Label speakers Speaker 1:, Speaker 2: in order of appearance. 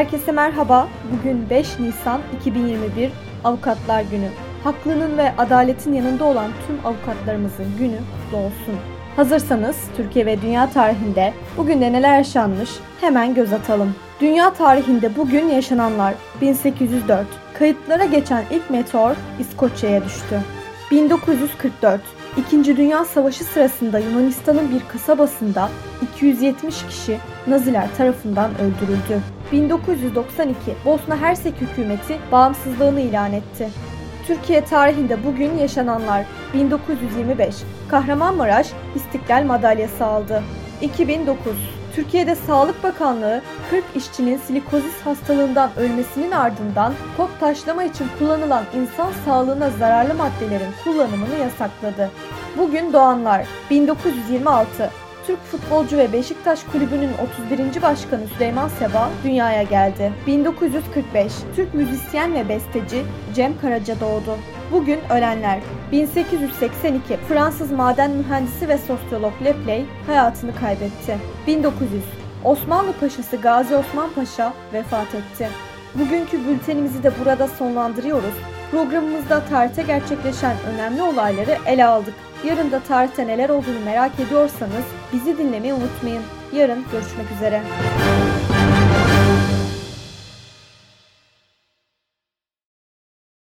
Speaker 1: Herkese merhaba. Bugün 5 Nisan 2021 Avukatlar Günü. Haklının ve adaletin yanında olan tüm avukatlarımızın günü doğsun. Hazırsanız Türkiye ve dünya tarihinde bugün de neler yaşanmış hemen göz atalım. Dünya tarihinde bugün yaşananlar 1804 Kayıtlara geçen ilk meteor İskoçya'ya düştü. 1944 İkinci Dünya Savaşı sırasında Yunanistan'ın bir kasabasında 270 kişi Naziler tarafından öldürüldü. 1992 Bosna Hersek hükümeti bağımsızlığını ilan etti. Türkiye tarihinde bugün yaşananlar 1925 Kahramanmaraş İstiklal Madalyası aldı. 2009 Türkiye'de Sağlık Bakanlığı 40 işçinin silikozis hastalığından ölmesinin ardından kop taşlama için kullanılan insan sağlığına zararlı maddelerin kullanımını yasakladı. Bugün doğanlar 1926 Türk futbolcu ve Beşiktaş Kulübü'nün 31. başkanı Süleyman Seba dünyaya geldi. 1945 Türk müzisyen ve besteci Cem Karaca doğdu. Bugün ölenler 1882 Fransız maden mühendisi ve sosyolog Lepley hayatını kaybetti. 1900 Osmanlı Paşası Gazi Osman Paşa vefat etti. Bugünkü bültenimizi de burada sonlandırıyoruz. Programımızda tarihte gerçekleşen önemli olayları ele aldık. Yarın da tarihte neler olduğunu merak ediyorsanız bizi dinlemeyi unutmayın. Yarın görüşmek üzere.